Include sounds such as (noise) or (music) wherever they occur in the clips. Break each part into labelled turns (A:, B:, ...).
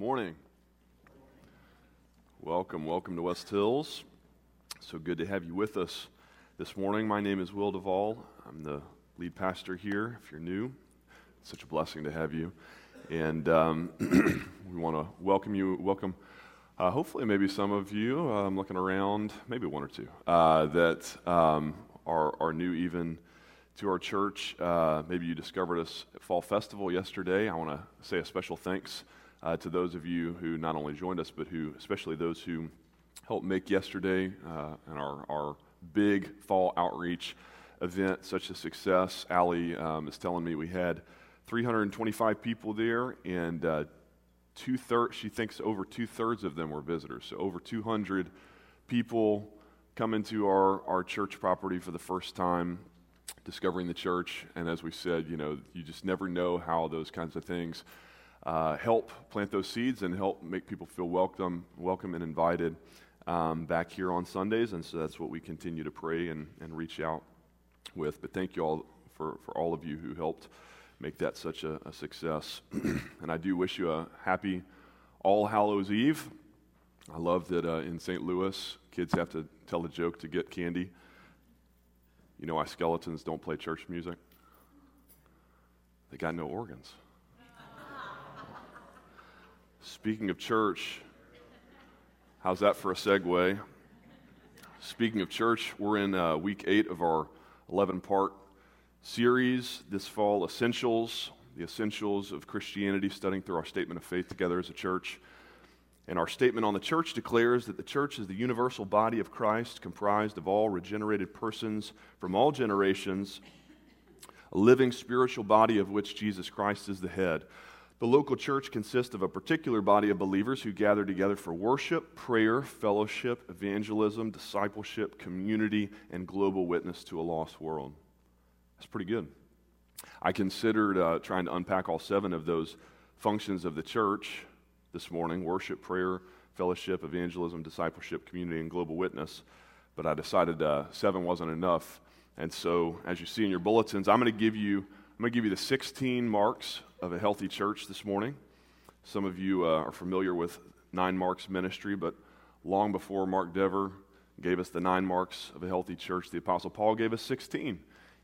A: morning. Welcome, welcome to West Hills. So good to have you with us this morning. My name is Will Duvall. I'm the lead pastor here. If you're new, it's such a blessing to have you. And um, (clears throat) we want to welcome you, welcome, uh, hopefully, maybe some of you, I'm looking around, maybe one or two, uh, that um, are, are new even to our church. Uh, maybe you discovered us at Fall Festival yesterday. I want to say a special thanks uh, to those of you who not only joined us, but who, especially those who helped make yesterday uh, and our, our big fall outreach event such a success. Allie um, is telling me we had 325 people there, and uh, two thirds, she thinks over two thirds of them were visitors. So over 200 people come into our, our church property for the first time, discovering the church. And as we said, you know, you just never know how those kinds of things uh, help plant those seeds and help make people feel welcome, welcome and invited um, back here on Sundays. And so that's what we continue to pray and, and reach out with. But thank you all for, for all of you who helped make that such a, a success. (clears throat) and I do wish you a happy All Hallows Eve. I love that uh, in St. Louis, kids have to tell a joke to get candy. You know why skeletons don't play church music? They got no organs. Speaking of church, how's that for a segue? Speaking of church, we're in uh, week eight of our 11 part series this fall Essentials, the Essentials of Christianity, studying through our statement of faith together as a church. And our statement on the church declares that the church is the universal body of Christ, comprised of all regenerated persons from all generations, a living spiritual body of which Jesus Christ is the head. The local church consists of a particular body of believers who gather together for worship, prayer, fellowship, evangelism, discipleship, community, and global witness to a lost world. That's pretty good. I considered uh, trying to unpack all seven of those functions of the church this morning worship, prayer, fellowship, evangelism, discipleship, community, and global witness. But I decided uh, seven wasn't enough. And so, as you see in your bulletins, I'm going to give you I'm going to give you the 16 marks of a healthy church this morning. Some of you uh, are familiar with Nine Marks Ministry, but long before Mark Dever gave us the nine marks of a healthy church, the Apostle Paul gave us 16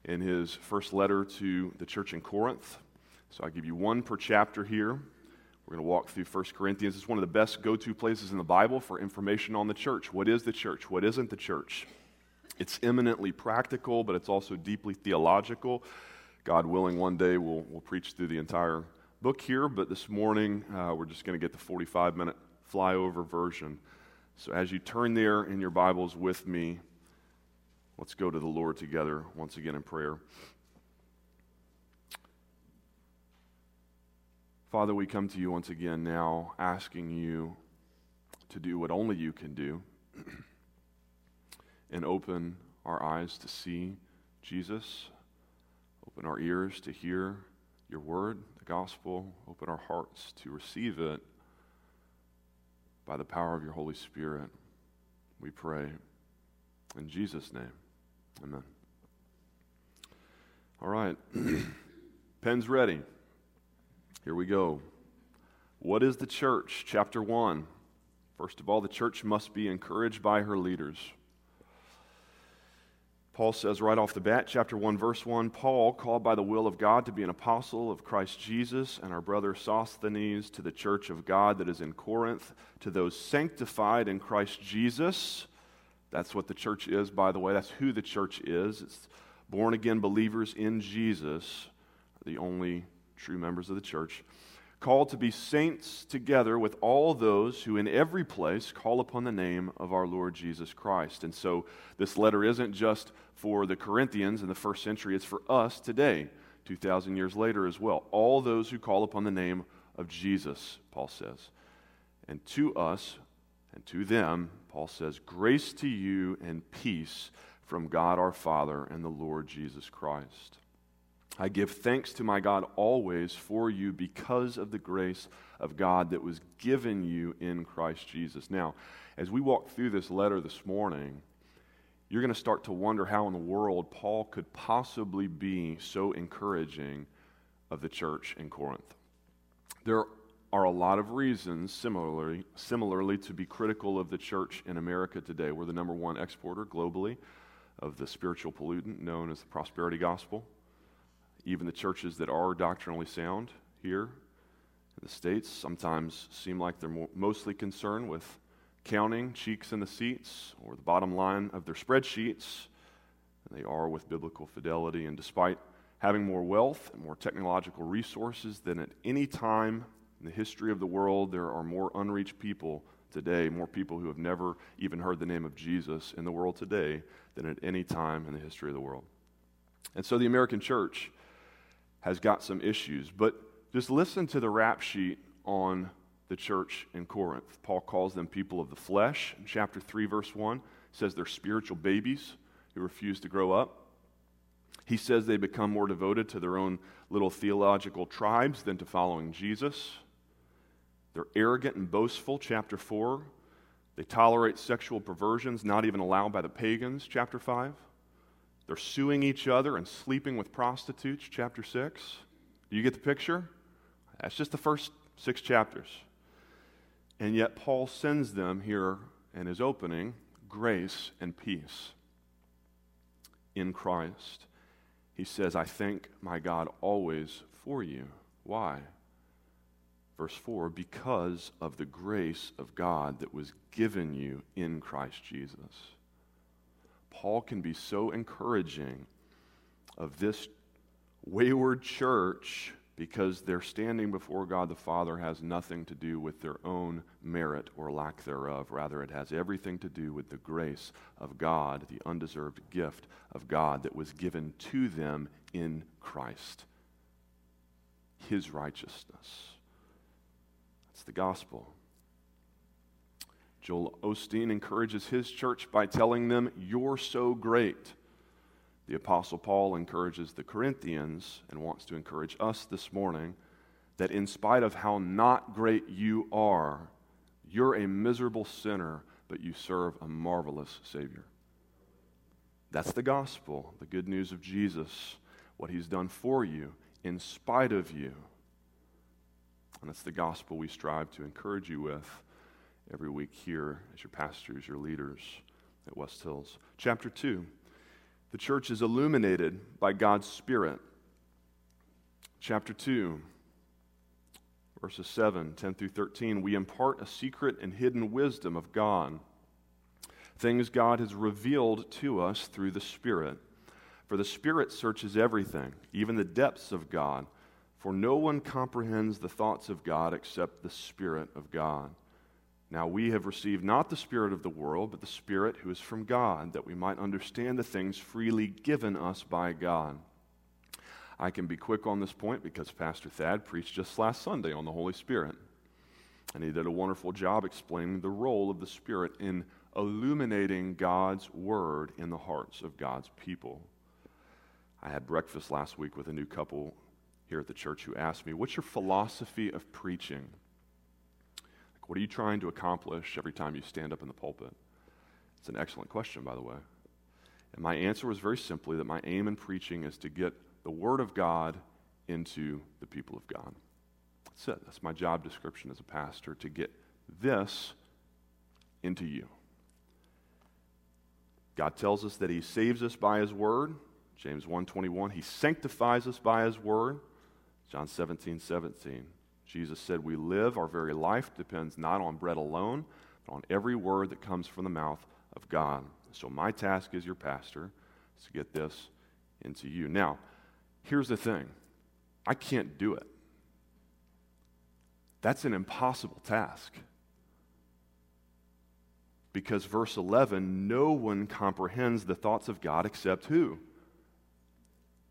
A: in his first letter to the church in Corinth. So I give you one per chapter here. We're going to walk through 1 Corinthians. It's one of the best go to places in the Bible for information on the church. What is the church? What isn't the church? It's eminently practical, but it's also deeply theological. God willing, one day we'll, we'll preach through the entire book here, but this morning uh, we're just going to get the 45 minute flyover version. So as you turn there in your Bibles with me, let's go to the Lord together once again in prayer. Father, we come to you once again now asking you to do what only you can do (clears throat) and open our eyes to see Jesus Open our ears to hear your word, the gospel. Open our hearts to receive it by the power of your Holy Spirit. We pray. In Jesus' name, amen. All right, (clears throat) pen's ready. Here we go. What is the church? Chapter 1. First of all, the church must be encouraged by her leaders. Paul says right off the bat, chapter 1, verse 1 Paul, called by the will of God to be an apostle of Christ Jesus, and our brother Sosthenes to the church of God that is in Corinth, to those sanctified in Christ Jesus. That's what the church is, by the way. That's who the church is. It's born again believers in Jesus, the only true members of the church called to be saints together with all those who in every place call upon the name of our Lord Jesus Christ. And so this letter isn't just for the Corinthians in the first century, it's for us today, 2,000 years later as well. All those who call upon the name of Jesus, Paul says. And to us and to them, Paul says, grace to you and peace from God our Father and the Lord Jesus Christ. I give thanks to my God always for you because of the grace of God that was given you in Christ Jesus. Now, as we walk through this letter this morning, you're going to start to wonder how in the world Paul could possibly be so encouraging of the church in Corinth. There are a lot of reasons, similarly, similarly, to be critical of the church in America today. We're the number one exporter globally of the spiritual pollutant known as the prosperity gospel. Even the churches that are doctrinally sound here in the States sometimes seem like they're more, mostly concerned with counting cheeks in the seats or the bottom line of their spreadsheets than they are with biblical fidelity. And despite having more wealth and more technological resources than at any time in the history of the world, there are more unreached people today, more people who have never even heard the name of Jesus in the world today than at any time in the history of the world. And so the American church has got some issues, but just listen to the rap sheet on the church in Corinth. Paul calls them people of the flesh. In chapter 3, verse 1, says they're spiritual babies who refuse to grow up. He says they become more devoted to their own little theological tribes than to following Jesus. They're arrogant and boastful, chapter 4. They tolerate sexual perversions not even allowed by the pagans, chapter 5. They're suing each other and sleeping with prostitutes, chapter 6. Do you get the picture? That's just the first six chapters. And yet, Paul sends them here in his opening grace and peace in Christ. He says, I thank my God always for you. Why? Verse 4 because of the grace of God that was given you in Christ Jesus. Paul can be so encouraging of this wayward church because their standing before God the Father has nothing to do with their own merit or lack thereof. Rather, it has everything to do with the grace of God, the undeserved gift of God that was given to them in Christ. His righteousness. That's the gospel. Joel Osteen encourages his church by telling them, You're so great. The Apostle Paul encourages the Corinthians and wants to encourage us this morning that in spite of how not great you are, you're a miserable sinner, but you serve a marvelous Savior. That's the gospel, the good news of Jesus, what he's done for you in spite of you. And that's the gospel we strive to encourage you with every week here as your pastors, your leaders at West Hills. Chapter 2 the church is illuminated by God's Spirit. Chapter 2, verses 7, 10 through 13, we impart a secret and hidden wisdom of God, things God has revealed to us through the Spirit. For the Spirit searches everything, even the depths of God. For no one comprehends the thoughts of God except the Spirit of God. Now we have received not the Spirit of the world, but the Spirit who is from God, that we might understand the things freely given us by God. I can be quick on this point because Pastor Thad preached just last Sunday on the Holy Spirit. And he did a wonderful job explaining the role of the Spirit in illuminating God's Word in the hearts of God's people. I had breakfast last week with a new couple here at the church who asked me, What's your philosophy of preaching? What are you trying to accomplish every time you stand up in the pulpit? It's an excellent question, by the way. And my answer was very simply that my aim in preaching is to get the Word of God into the people of God. That's it. That's my job description as a pastor to get this into you. God tells us that he saves us by his word. James 1:21, he sanctifies us by his word. John 17, 17. Jesus said, We live, our very life depends not on bread alone, but on every word that comes from the mouth of God. So, my task as your pastor is to get this into you. Now, here's the thing I can't do it. That's an impossible task. Because verse 11, no one comprehends the thoughts of God except who?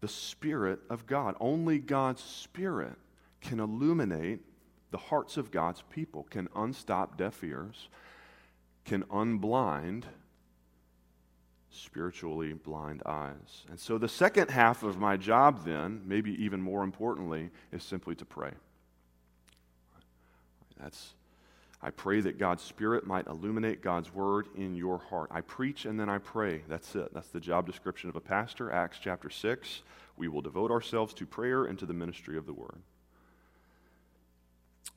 A: The Spirit of God. Only God's Spirit can illuminate the hearts of God's people, can unstop deaf ears, can unblind spiritually blind eyes. And so the second half of my job, then, maybe even more importantly, is simply to pray. That's I pray that God's Spirit might illuminate God's Word in your heart. I preach and then I pray. That's it. That's the job description of a pastor. Acts chapter 6. We will devote ourselves to prayer and to the ministry of the Word.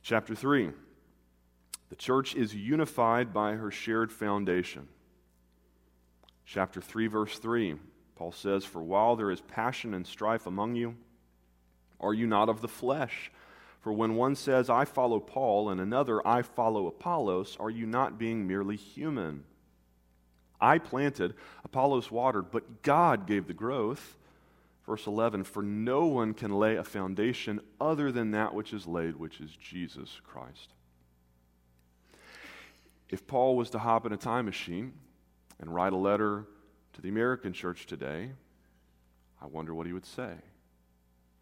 A: Chapter 3 The church is unified by her shared foundation. Chapter 3, verse 3, Paul says, For while there is passion and strife among you, are you not of the flesh? For when one says, I follow Paul, and another, I follow Apollos, are you not being merely human? I planted, Apollos watered, but God gave the growth. Verse 11 For no one can lay a foundation other than that which is laid, which is Jesus Christ. If Paul was to hop in a time machine and write a letter to the American church today, I wonder what he would say.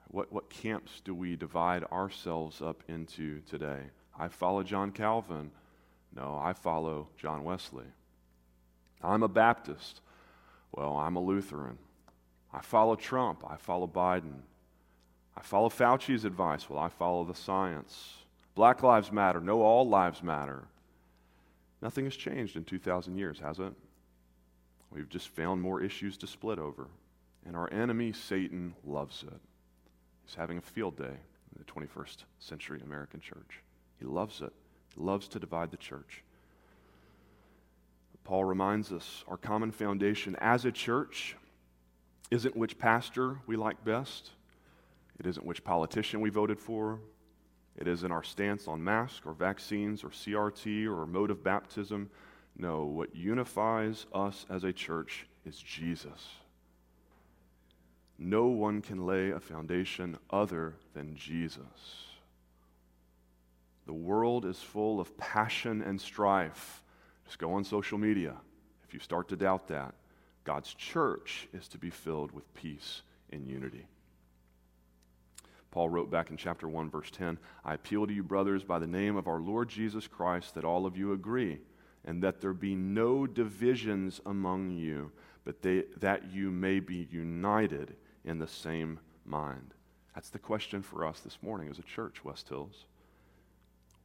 A: What, what camps do we divide ourselves up into today? I follow John Calvin. No, I follow John Wesley. I'm a Baptist. Well, I'm a Lutheran. I follow Trump. I follow Biden. I follow Fauci's advice. Well, I follow the science. Black lives matter. No, all lives matter. Nothing has changed in 2,000 years, has it? We've just found more issues to split over. And our enemy, Satan, loves it. He's having a field day in the 21st century American church. He loves it, he loves to divide the church. Paul reminds us our common foundation as a church isn't which pastor we like best, it isn't which politician we voted for, it isn't our stance on masks or vaccines or CRT or mode of baptism. No, what unifies us as a church is Jesus. No one can lay a foundation other than Jesus. The world is full of passion and strife. Just go on social media. If you start to doubt that, God's church is to be filled with peace and unity. Paul wrote back in chapter 1, verse 10 I appeal to you, brothers, by the name of our Lord Jesus Christ, that all of you agree, and that there be no divisions among you, but they, that you may be united in the same mind? That's the question for us this morning as a church, West Hills.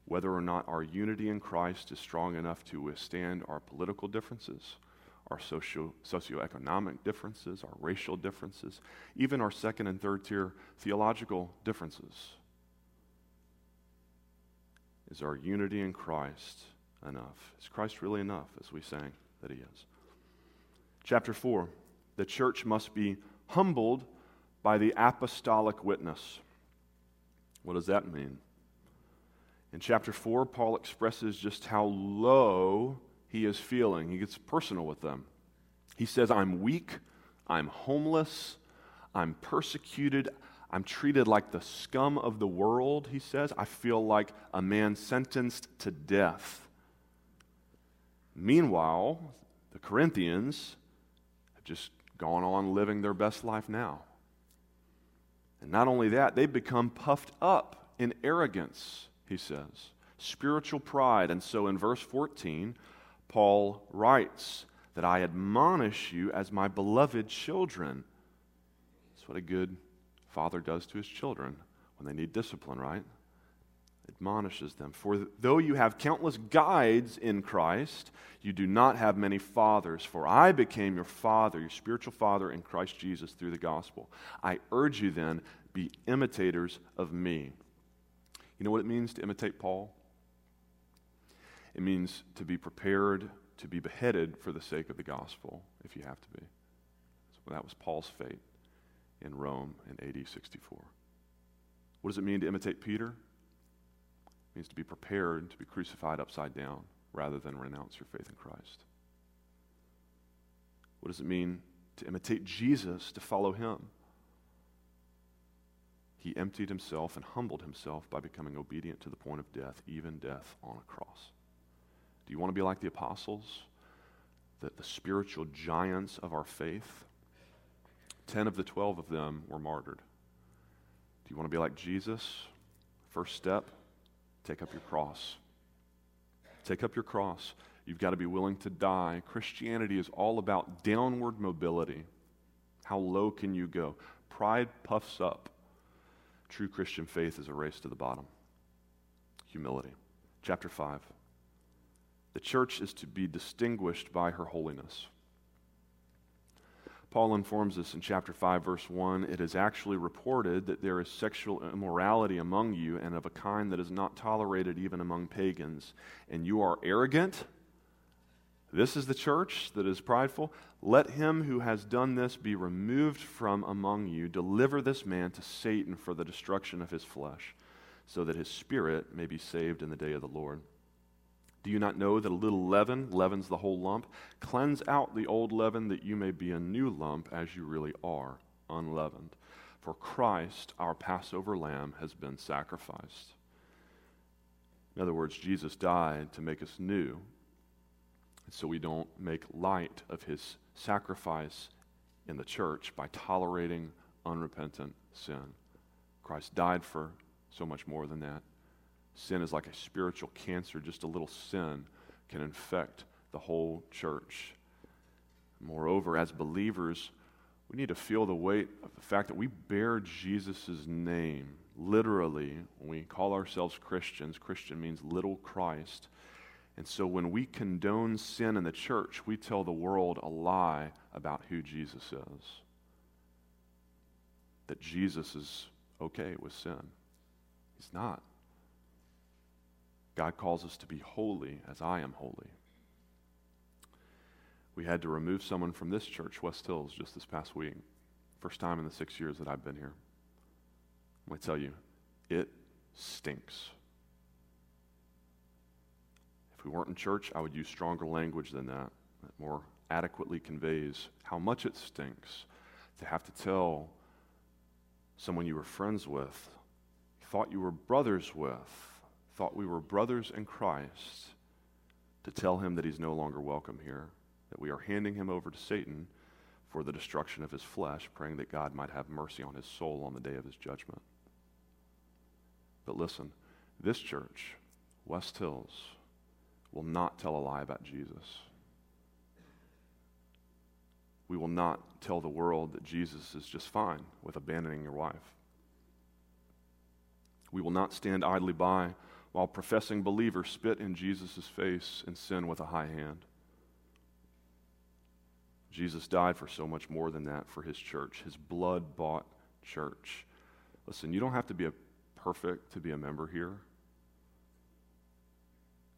A: Whether or not our unity in Christ is strong enough to withstand our political differences, our socio, socioeconomic differences, our racial differences, even our second and third tier theological differences. Is our unity in Christ enough? Is Christ really enough, as we sang that He is? Chapter 4 The church must be humbled by the apostolic witness. What does that mean? In chapter 4, Paul expresses just how low he is feeling. He gets personal with them. He says, I'm weak, I'm homeless, I'm persecuted, I'm treated like the scum of the world, he says. I feel like a man sentenced to death. Meanwhile, the Corinthians have just gone on living their best life now. And not only that, they've become puffed up in arrogance, he says, spiritual pride. And so in verse 14, Paul writes that I admonish you as my beloved children. That's what a good father does to his children when they need discipline, right? Admonishes them. For though you have countless guides in Christ, you do not have many fathers. For I became your father, your spiritual father in Christ Jesus through the gospel. I urge you then, be imitators of me. You know what it means to imitate Paul? It means to be prepared to be beheaded for the sake of the gospel, if you have to be. So that was Paul's fate in Rome in AD 64. What does it mean to imitate Peter? It means to be prepared to be crucified upside down rather than renounce your faith in Christ. What does it mean to imitate Jesus, to follow him? He emptied himself and humbled himself by becoming obedient to the point of death, even death on a cross. You want to be like the apostles, the, the spiritual giants of our faith? Ten of the twelve of them were martyred. Do you want to be like Jesus? First step, take up your cross. Take up your cross. You've got to be willing to die. Christianity is all about downward mobility. How low can you go? Pride puffs up. True Christian faith is a race to the bottom. Humility. Chapter 5. The church is to be distinguished by her holiness. Paul informs us in chapter 5, verse 1 it is actually reported that there is sexual immorality among you, and of a kind that is not tolerated even among pagans. And you are arrogant. This is the church that is prideful. Let him who has done this be removed from among you. Deliver this man to Satan for the destruction of his flesh, so that his spirit may be saved in the day of the Lord. Do you not know that a little leaven leavens the whole lump? Cleanse out the old leaven that you may be a new lump as you really are, unleavened. For Christ, our Passover lamb, has been sacrificed. In other words, Jesus died to make us new, so we don't make light of his sacrifice in the church by tolerating unrepentant sin. Christ died for so much more than that. Sin is like a spiritual cancer. Just a little sin can infect the whole church. Moreover, as believers, we need to feel the weight of the fact that we bear Jesus' name. Literally, when we call ourselves Christians, Christian means little Christ. And so when we condone sin in the church, we tell the world a lie about who Jesus is. That Jesus is okay with sin. He's not. God calls us to be holy as I am holy. We had to remove someone from this church, West Hills, just this past week. First time in the six years that I've been here. Going to tell you, it stinks. If we weren't in church, I would use stronger language than that, that more adequately conveys how much it stinks to have to tell someone you were friends with, thought you were brothers with, thought we were brothers in Christ to tell him that he's no longer welcome here, that we are handing him over to Satan for the destruction of his flesh, praying that God might have mercy on his soul on the day of his judgment. But listen, this church, West Hills, will not tell a lie about Jesus. We will not tell the world that Jesus is just fine with abandoning your wife. We will not stand idly by while professing believers spit in Jesus' face and sin with a high hand. Jesus died for so much more than that for his church, his blood bought church. Listen, you don't have to be a perfect to be a member here,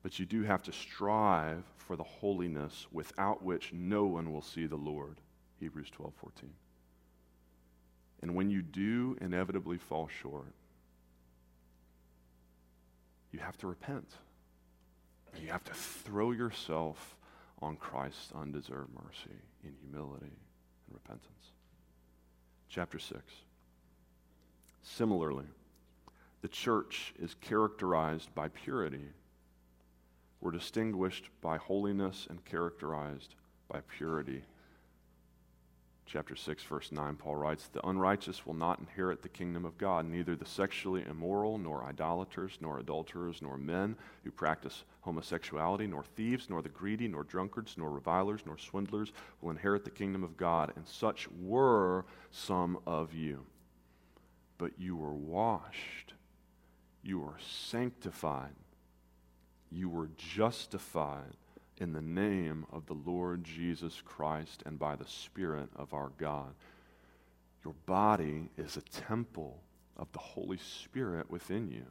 A: but you do have to strive for the holiness without which no one will see the Lord. Hebrews 12 14. And when you do inevitably fall short, you have to repent. You have to throw yourself on Christ's undeserved mercy in humility and repentance. Chapter 6. Similarly, the church is characterized by purity. We're distinguished by holiness and characterized by purity chapter 6 verse 9 paul writes the unrighteous will not inherit the kingdom of god neither the sexually immoral nor idolaters nor adulterers nor men who practice homosexuality nor thieves nor the greedy nor drunkards nor revilers nor swindlers will inherit the kingdom of god and such were some of you. But you were washed. You were sanctified. You were justified in the name of the Lord Jesus Christ and by the Spirit of our God. Your body is a temple of the Holy Spirit within you.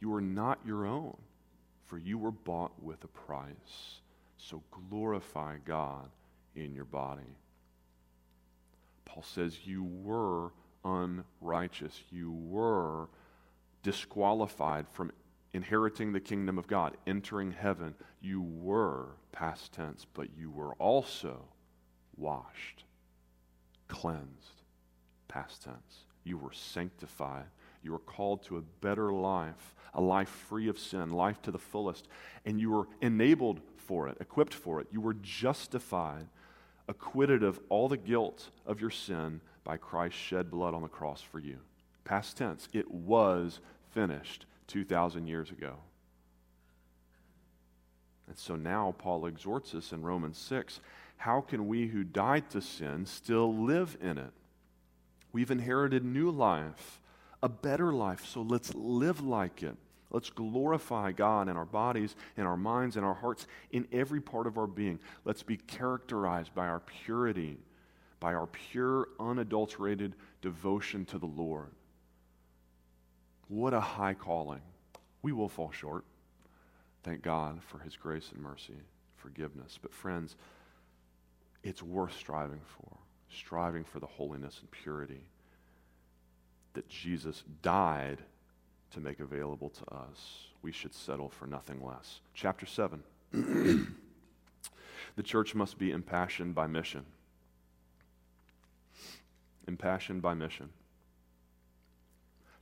A: You are not your own, for you were bought with a price. So glorify God in your body. Paul says, You were unrighteous. You were disqualified from inheriting the kingdom of God, entering heaven, you were, past tense, but you were also washed, cleansed, past tense. You were sanctified. You were called to a better life, a life free of sin, life to the fullest. And you were enabled for it, equipped for it. You were justified, acquitted of all the guilt of your sin by Christ's shed blood on the cross for you. Past tense, it was finished. 2,000 years ago. And so now Paul exhorts us in Romans 6 how can we who died to sin still live in it? We've inherited new life, a better life, so let's live like it. Let's glorify God in our bodies, in our minds, in our hearts, in every part of our being. Let's be characterized by our purity, by our pure, unadulterated devotion to the Lord. What a high calling. We will fall short. Thank God for his grace and mercy, forgiveness. But, friends, it's worth striving for, striving for the holiness and purity that Jesus died to make available to us. We should settle for nothing less. Chapter 7. (clears throat) the church must be impassioned by mission. Impassioned by mission.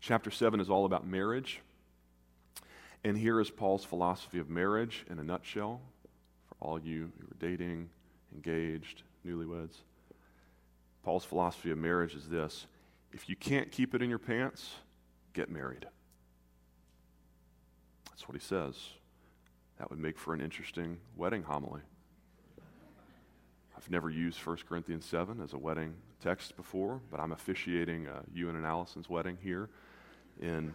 A: Chapter 7 is all about marriage. And here is Paul's philosophy of marriage in a nutshell for all you who are dating, engaged, newlyweds. Paul's philosophy of marriage is this if you can't keep it in your pants, get married. That's what he says. That would make for an interesting wedding homily. I've never used 1 Corinthians 7 as a wedding text before, but I'm officiating uh, you and Allison's wedding here in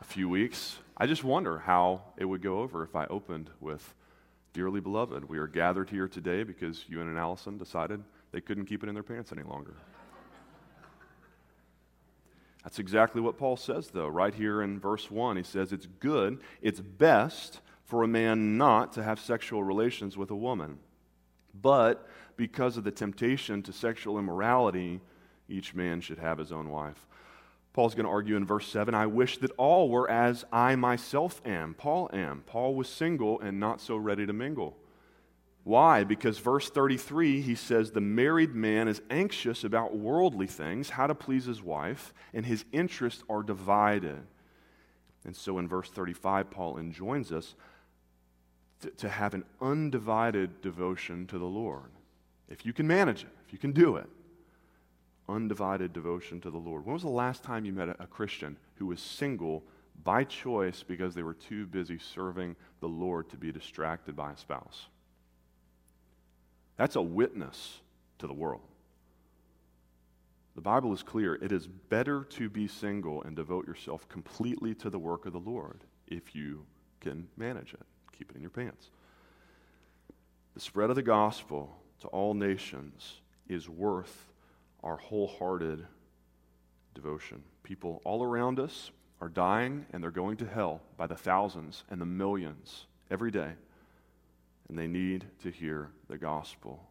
A: a few weeks. I just wonder how it would go over if I opened with Dearly beloved, we are gathered here today because you and Allison decided they couldn't keep it in their pants any longer. That's exactly what Paul says, though, right here in verse 1. He says, It's good, it's best for a man not to have sexual relations with a woman. But because of the temptation to sexual immorality, each man should have his own wife. Paul's going to argue in verse 7 I wish that all were as I myself am. Paul am. Paul was single and not so ready to mingle. Why? Because verse 33, he says, The married man is anxious about worldly things, how to please his wife, and his interests are divided. And so in verse 35, Paul enjoins us to, to have an undivided devotion to the Lord. If you can manage it, if you can do it undivided devotion to the Lord. When was the last time you met a, a Christian who was single by choice because they were too busy serving the Lord to be distracted by a spouse? That's a witness to the world. The Bible is clear. It is better to be single and devote yourself completely to the work of the Lord if you can manage it. Keep it in your pants. The spread of the gospel to all nations is worth our wholehearted devotion. People all around us are dying and they're going to hell by the thousands and the millions every day, and they need to hear the gospel.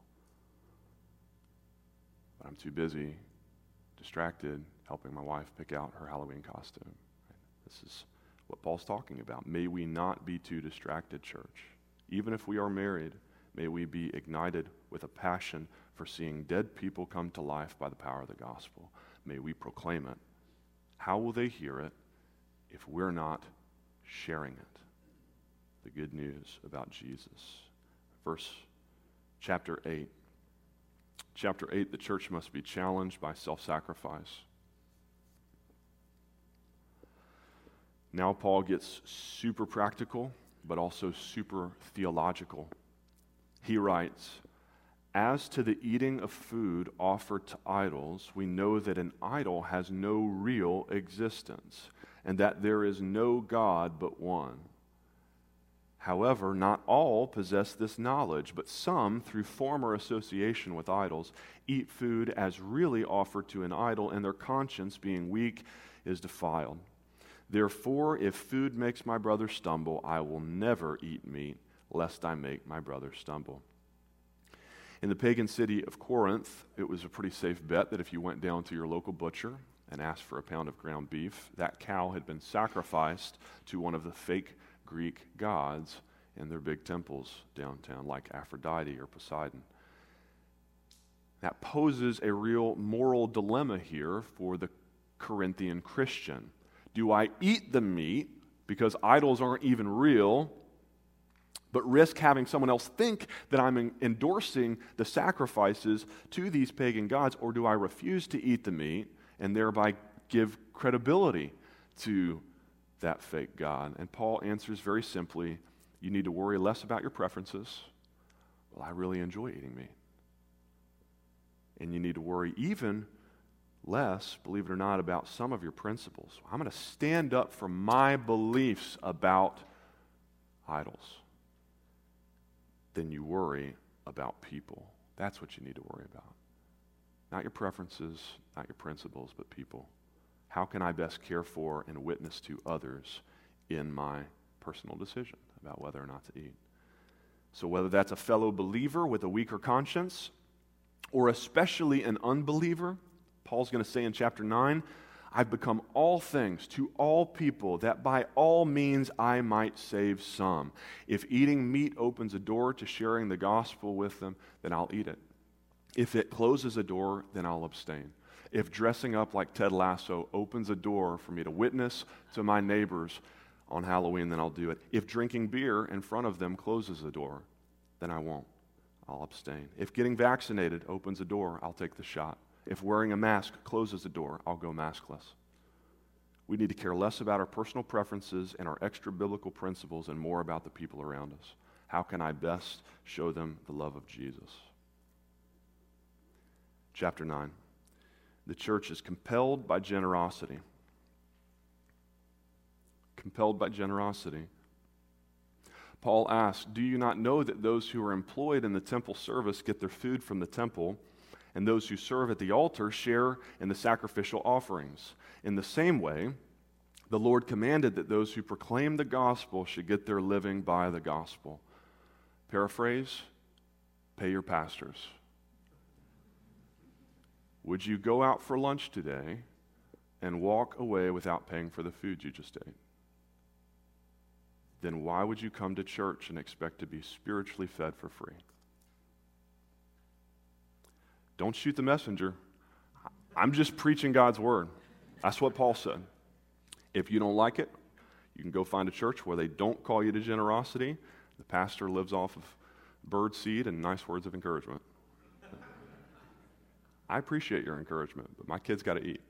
A: But I'm too busy, distracted, helping my wife pick out her Halloween costume. This is what Paul's talking about. May we not be too distracted, church. Even if we are married, may we be ignited with a passion for seeing dead people come to life by the power of the gospel. May we proclaim it. How will they hear it if we're not sharing it? The good news about Jesus. Verse chapter 8. Chapter 8 the church must be challenged by self sacrifice. Now, Paul gets super practical, but also super theological. He writes, as to the eating of food offered to idols, we know that an idol has no real existence, and that there is no God but one. However, not all possess this knowledge, but some, through former association with idols, eat food as really offered to an idol, and their conscience, being weak, is defiled. Therefore, if food makes my brother stumble, I will never eat meat, lest I make my brother stumble. In the pagan city of Corinth, it was a pretty safe bet that if you went down to your local butcher and asked for a pound of ground beef, that cow had been sacrificed to one of the fake Greek gods in their big temples downtown, like Aphrodite or Poseidon. That poses a real moral dilemma here for the Corinthian Christian. Do I eat the meat because idols aren't even real? But risk having someone else think that I'm endorsing the sacrifices to these pagan gods, or do I refuse to eat the meat and thereby give credibility to that fake God? And Paul answers very simply you need to worry less about your preferences. Well, I really enjoy eating meat. And you need to worry even less, believe it or not, about some of your principles. I'm going to stand up for my beliefs about idols then you worry about people. That's what you need to worry about. Not your preferences, not your principles, but people. How can I best care for and witness to others in my personal decision about whether or not to eat? So, whether that's a fellow believer with a weaker conscience, or especially an unbeliever, Paul's going to say in chapter 9, I've become all things to all people, that by all means I might save some. If eating meat opens a door to sharing the gospel with them, then I'll eat it. If it closes a door, then I'll abstain. If dressing up like Ted Lasso opens a door for me to witness to my neighbors on Halloween, then I'll do it. If drinking beer in front of them closes the door, then I won't. I'll abstain. If getting vaccinated opens a door, I'll take the shot. If wearing a mask closes the door, I'll go maskless. We need to care less about our personal preferences and our extra biblical principles and more about the people around us. How can I best show them the love of Jesus? Chapter 9. The church is compelled by generosity. Compelled by generosity. Paul asks, Do you not know that those who are employed in the temple service get their food from the temple? And those who serve at the altar share in the sacrificial offerings. In the same way, the Lord commanded that those who proclaim the gospel should get their living by the gospel. Paraphrase pay your pastors. Would you go out for lunch today and walk away without paying for the food you just ate? Then why would you come to church and expect to be spiritually fed for free? Don't shoot the messenger. I'm just preaching God's word. That's what Paul said. If you don't like it, you can go find a church where they don't call you to generosity. The pastor lives off of bird seed and nice words of encouragement. I appreciate your encouragement, but my kids got to eat.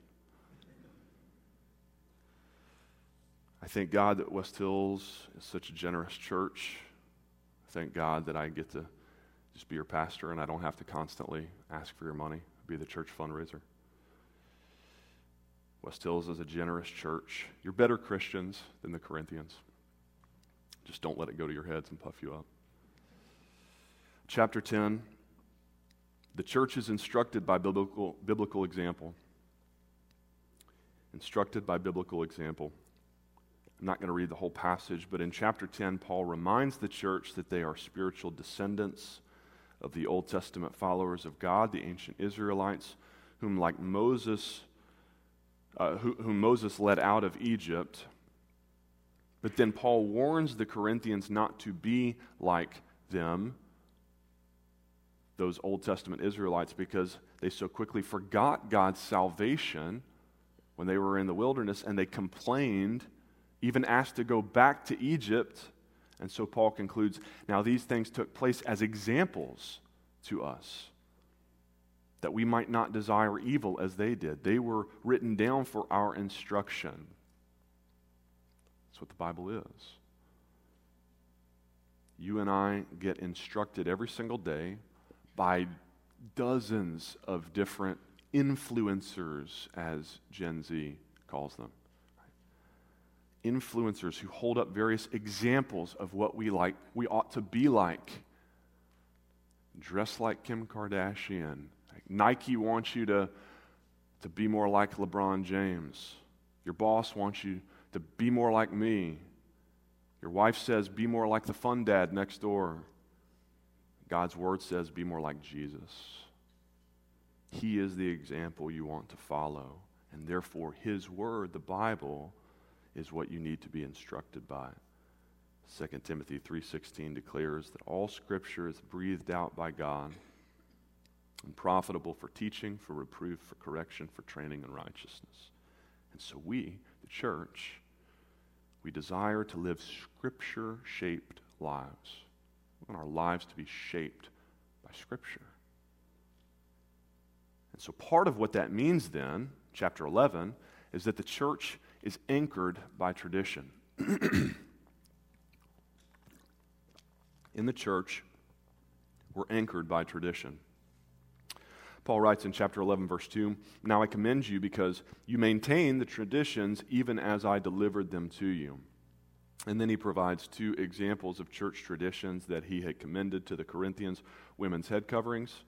A: I thank God that West Hills is such a generous church. I thank God that I get to just be your pastor and I don't have to constantly ask for your money, be the church fundraiser. West Hills is a generous church. You're better Christians than the Corinthians. Just don't let it go to your heads and puff you up. Chapter 10 The church is instructed by biblical, biblical example. Instructed by biblical example. I'm not going to read the whole passage, but in chapter 10, Paul reminds the church that they are spiritual descendants of the Old Testament followers of God, the ancient Israelites, whom, like Moses, uh, who, whom Moses led out of Egypt. But then Paul warns the Corinthians not to be like them, those Old Testament Israelites, because they so quickly forgot God's salvation when they were in the wilderness and they complained, even asked to go back to Egypt and so Paul concludes now these things took place as examples to us, that we might not desire evil as they did. They were written down for our instruction. That's what the Bible is. You and I get instructed every single day by dozens of different influencers, as Gen Z calls them influencers who hold up various examples of what we like we ought to be like. Dress like kim kardashian. Nike wants you to, to be more like lebron james. Your boss wants you to be more like me. Your wife says be more like the fun dad next door. God's word says be more like jesus. He is the example you want to follow and therefore his word the bible is what you need to be instructed by. 2 Timothy 3:16 declares that all scripture is breathed out by God and profitable for teaching, for reproof, for correction, for training in righteousness. And so we, the church, we desire to live scripture-shaped lives. We want our lives to be shaped by scripture. And so part of what that means then, chapter 11, is that the church is anchored by tradition. (clears throat) in the church, we're anchored by tradition. Paul writes in chapter 11, verse 2 Now I commend you because you maintain the traditions even as I delivered them to you. And then he provides two examples of church traditions that he had commended to the Corinthians women's head coverings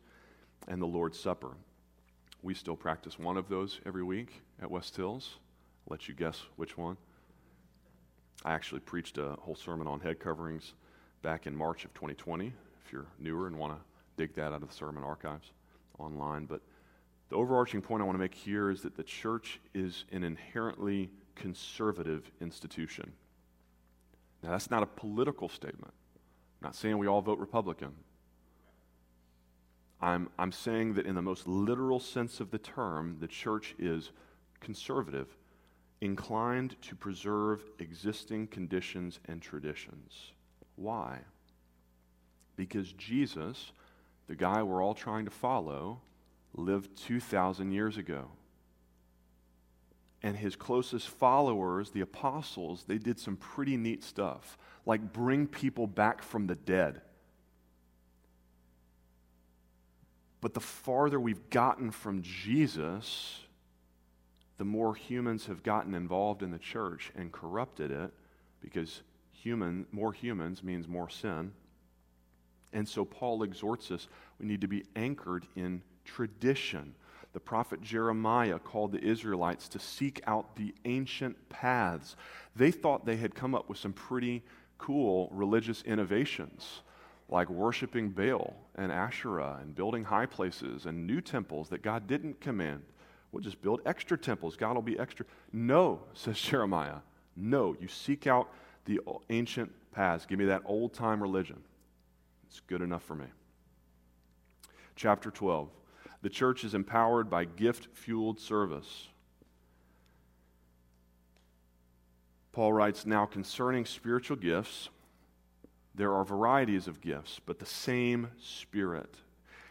A: and the Lord's Supper. We still practice one of those every week at West Hills. I'll let you guess which one. I actually preached a whole sermon on head coverings back in March of 2020. If you're newer and want to dig that out of the sermon archives online. But the overarching point I want to make here is that the church is an inherently conservative institution. Now, that's not a political statement. I'm not saying we all vote Republican. I'm, I'm saying that in the most literal sense of the term, the church is conservative, inclined to preserve existing conditions and traditions. Why? Because Jesus, the guy we're all trying to follow, lived 2,000 years ago. And his closest followers, the apostles, they did some pretty neat stuff, like bring people back from the dead. But the farther we've gotten from Jesus, the more humans have gotten involved in the church and corrupted it because human, more humans means more sin. And so Paul exhorts us we need to be anchored in tradition. The prophet Jeremiah called the Israelites to seek out the ancient paths. They thought they had come up with some pretty cool religious innovations, like worshiping Baal and Asherah and building high places and new temples that God didn't command. We'll just build extra temples. God will be extra. No, says (laughs) Jeremiah. No, you seek out the ancient paths. Give me that old time religion. It's good enough for me. Chapter 12. The church is empowered by gift fueled service. Paul writes Now concerning spiritual gifts, there are varieties of gifts, but the same Spirit.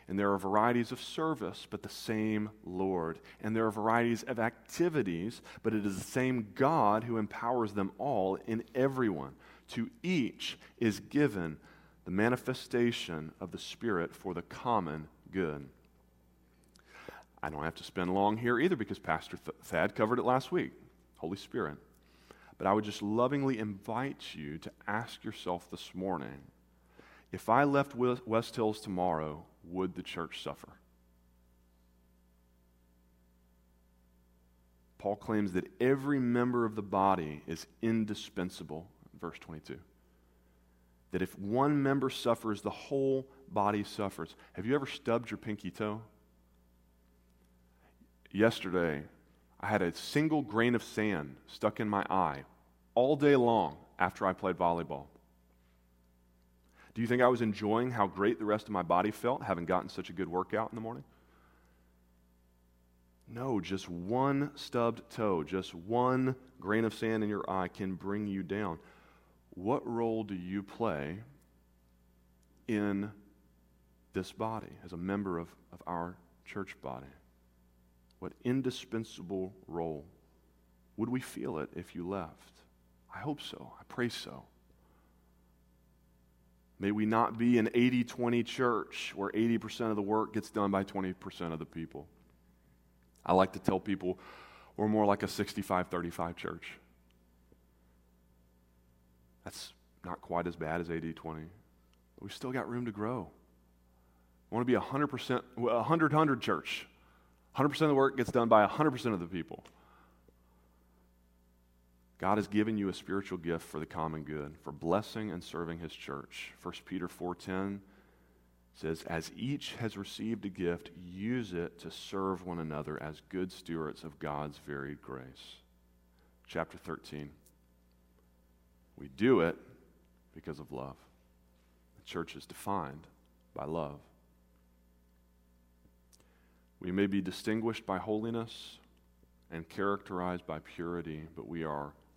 A: And there are varieties of service, but the same Lord. And there are varieties of activities, but it is the same God who empowers them all in everyone. To each is given the manifestation of the Spirit for the common good. I don't have to spend long here either because Pastor Thad covered it last week Holy Spirit. But I would just lovingly invite you to ask yourself this morning if I left West Hills tomorrow, would the church suffer? Paul claims that every member of the body is indispensable, verse 22. That if one member suffers, the whole body suffers. Have you ever stubbed your pinky toe? yesterday, I had a single grain of sand stuck in my eye all day long after I played volleyball. Do you think I was enjoying how great the rest of my body felt, having gotten such a good workout in the morning? No, just one stubbed toe, just one grain of sand in your eye can bring you down. What role do you play in this body as a member of, of our church body? What indispensable role. Would we feel it if you left? I hope so. I pray so. May we not be an 80 20 church where 80% of the work gets done by 20% of the people. I like to tell people we're more like a 65 35 church. That's not quite as bad as 80 20, but we've still got room to grow. I want to be a 100%, 100 100 church. 100% of the work gets done by 100% of the people. God has given you a spiritual gift for the common good, for blessing and serving his church. 1 Peter 4:10 says, "As each has received a gift, use it to serve one another as good stewards of God's varied grace." Chapter 13. We do it because of love. The church is defined by love. We may be distinguished by holiness and characterized by purity, but we are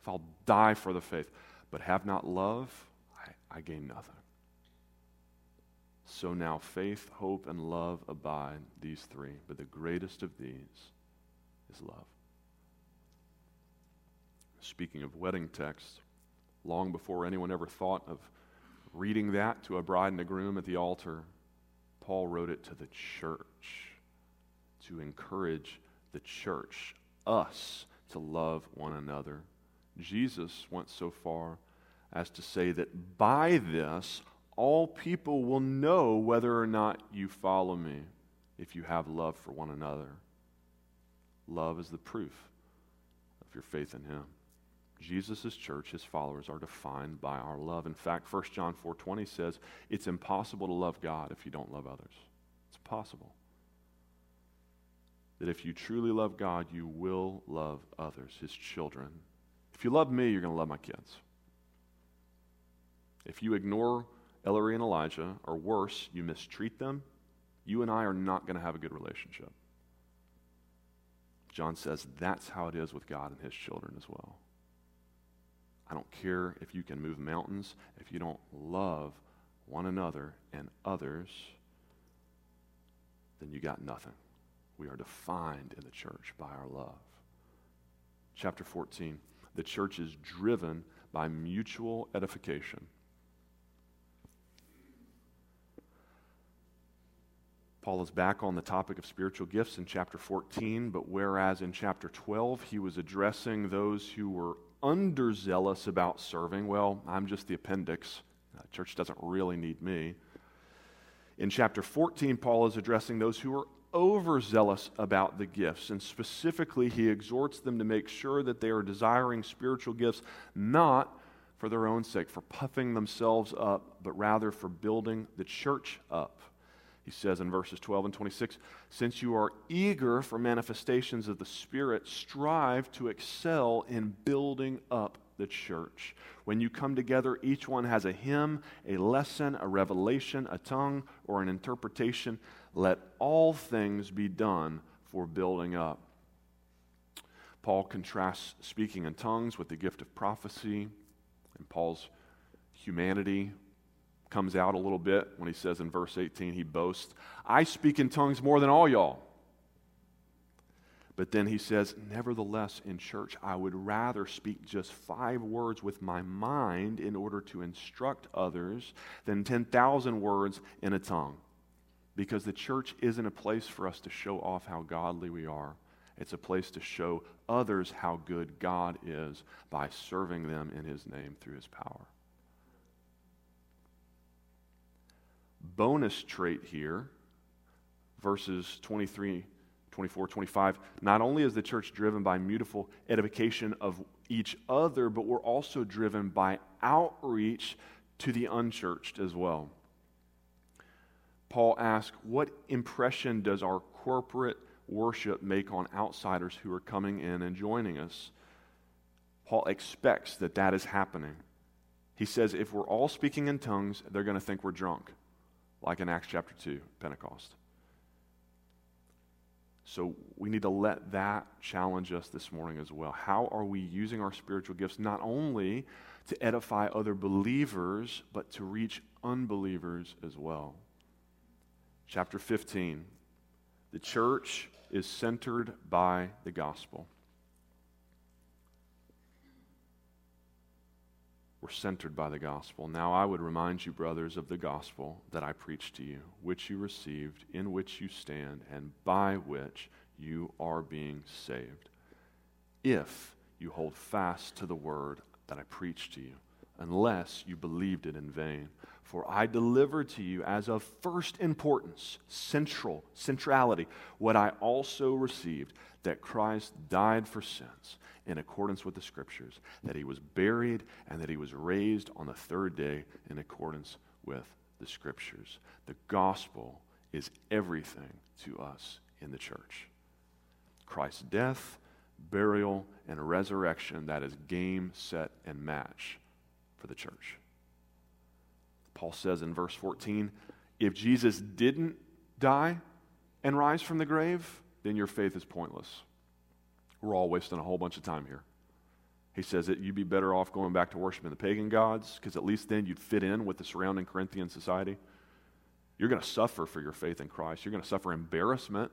A: if I'll die for the faith, but have not love, I, I gain nothing. So now faith, hope, and love abide, these three, but the greatest of these is love. Speaking of wedding texts, long before anyone ever thought of reading that to a bride and a groom at the altar, Paul wrote it to the church to encourage the church, us, to love one another. Jesus went so far as to say that by this all people will know whether or not you follow me if you have love for one another. Love is the proof of your faith in him. Jesus' church, his followers, are defined by our love. In fact, 1 John 4.20 says, it's impossible to love God if you don't love others. It's possible. That if you truly love God, you will love others, his children. If you love me, you're going to love my kids. If you ignore Ellery and Elijah, or worse, you mistreat them, you and I are not going to have a good relationship. John says that's how it is with God and his children as well. I don't care if you can move mountains, if you don't love one another and others, then you got nothing. We are defined in the church by our love. Chapter 14 the church is driven by mutual edification. Paul is back on the topic of spiritual gifts in chapter 14, but whereas in chapter 12 he was addressing those who were underzealous about serving, well, I'm just the appendix. The church doesn't really need me. In chapter 14, Paul is addressing those who are overzealous about the gifts, and specifically, he exhorts them to make sure that they are desiring spiritual gifts not for their own sake, for puffing themselves up, but rather for building the church up. He says in verses 12 and 26 Since you are eager for manifestations of the Spirit, strive to excel in building up the church. When you come together, each one has a hymn, a lesson, a revelation, a tongue, or an interpretation. Let all things be done for building up. Paul contrasts speaking in tongues with the gift of prophecy, and Paul's humanity comes out a little bit when he says in verse 18, he boasts, I speak in tongues more than all y'all. But then he says, Nevertheless, in church, I would rather speak just five words with my mind in order to instruct others than 10,000 words in a tongue. Because the church isn't a place for us to show off how godly we are, it's a place to show others how good God is by serving them in his name through his power. bonus trait here, verses 23, 24, 25. Not only is the church driven by mutual edification of each other, but we're also driven by outreach to the unchurched as well. Paul asks, What impression does our corporate worship make on outsiders who are coming in and joining us? Paul expects that that is happening. He says, If we're all speaking in tongues, they're going to think we're drunk like in Acts chapter 2, Pentecost. So we need to let that challenge us this morning as well. How are we using our spiritual gifts not only to edify other believers, but to reach unbelievers as well? Chapter 15 The church is centered by the gospel. We're centered by the gospel. Now I would remind you, brothers, of the gospel that I preached to you, which you received, in which you stand, and by which you are being saved, if you hold fast to the word that I preached to you, unless you believed it in vain. For I delivered to you as of first importance, central, centrality, what I also received that Christ died for sins in accordance with the Scriptures, that he was buried, and that he was raised on the third day in accordance with the Scriptures. The gospel is everything to us in the church. Christ's death, burial, and resurrection, that is game, set, and match for the church. Paul says in verse 14 if Jesus didn't die and rise from the grave, then your faith is pointless. We're all wasting a whole bunch of time here. He says that you'd be better off going back to worshiping the pagan gods because at least then you'd fit in with the surrounding Corinthian society. You're going to suffer for your faith in Christ. You're going to suffer embarrassment.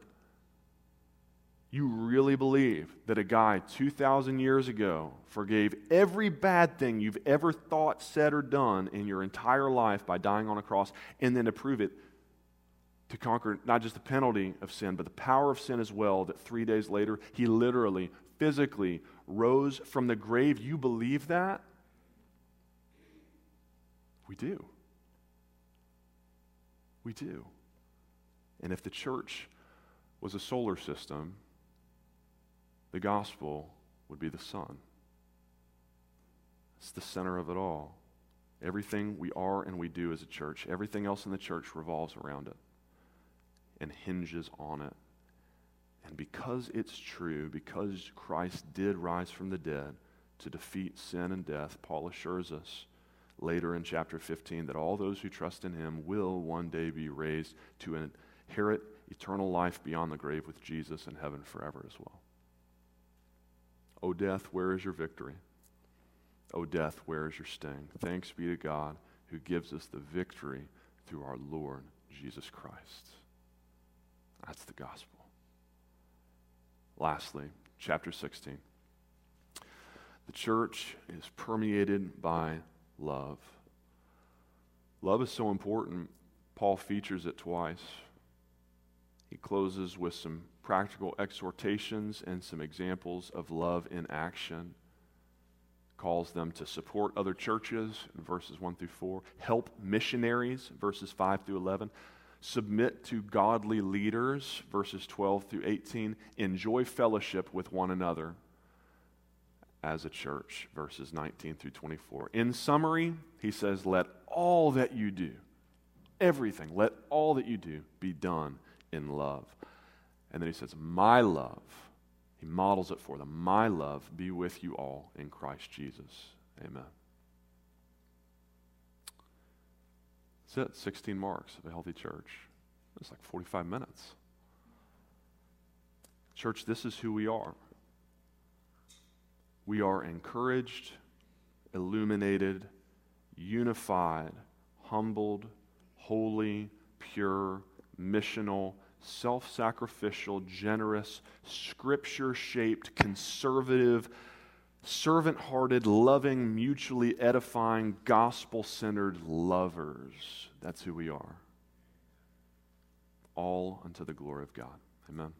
A: You really believe that a guy 2,000 years ago forgave every bad thing you've ever thought, said, or done in your entire life by dying on a cross, and then to prove it to conquer not just the penalty of sin, but the power of sin as well, that three days later, he literally, physically rose from the grave. You believe that? We do. We do. And if the church was a solar system, the gospel would be the sun. It's the center of it all. Everything we are and we do as a church, everything else in the church revolves around it and hinges on it. And because it's true, because Christ did rise from the dead to defeat sin and death, Paul assures us later in chapter 15 that all those who trust in him will one day be raised to inherit eternal life beyond the grave with Jesus in heaven forever as well. O death, where is your victory? O death, where is your sting? Thanks be to God who gives us the victory through our Lord Jesus Christ. That's the gospel. Lastly, chapter 16. The church is permeated by love. Love is so important, Paul features it twice. He closes with some practical exhortations and some examples of love in action. Calls them to support other churches verses 1 through 4, help missionaries, verses 5 through 11, submit to godly leaders, verses 12 through 18, enjoy fellowship with one another as a church, verses 19 through 24. In summary, he says, Let all that you do, everything, let all that you do be done in love. And then he says, My love, he models it for them, my love be with you all in Christ Jesus. Amen. That's it, 16 marks of a healthy church. It's like 45 minutes. Church, this is who we are. We are encouraged, illuminated, unified, humbled, holy, pure, missional, self sacrificial, generous, scripture shaped, conservative, servant hearted, loving, mutually edifying, gospel centered lovers. That's who we are. All unto the glory of God. Amen.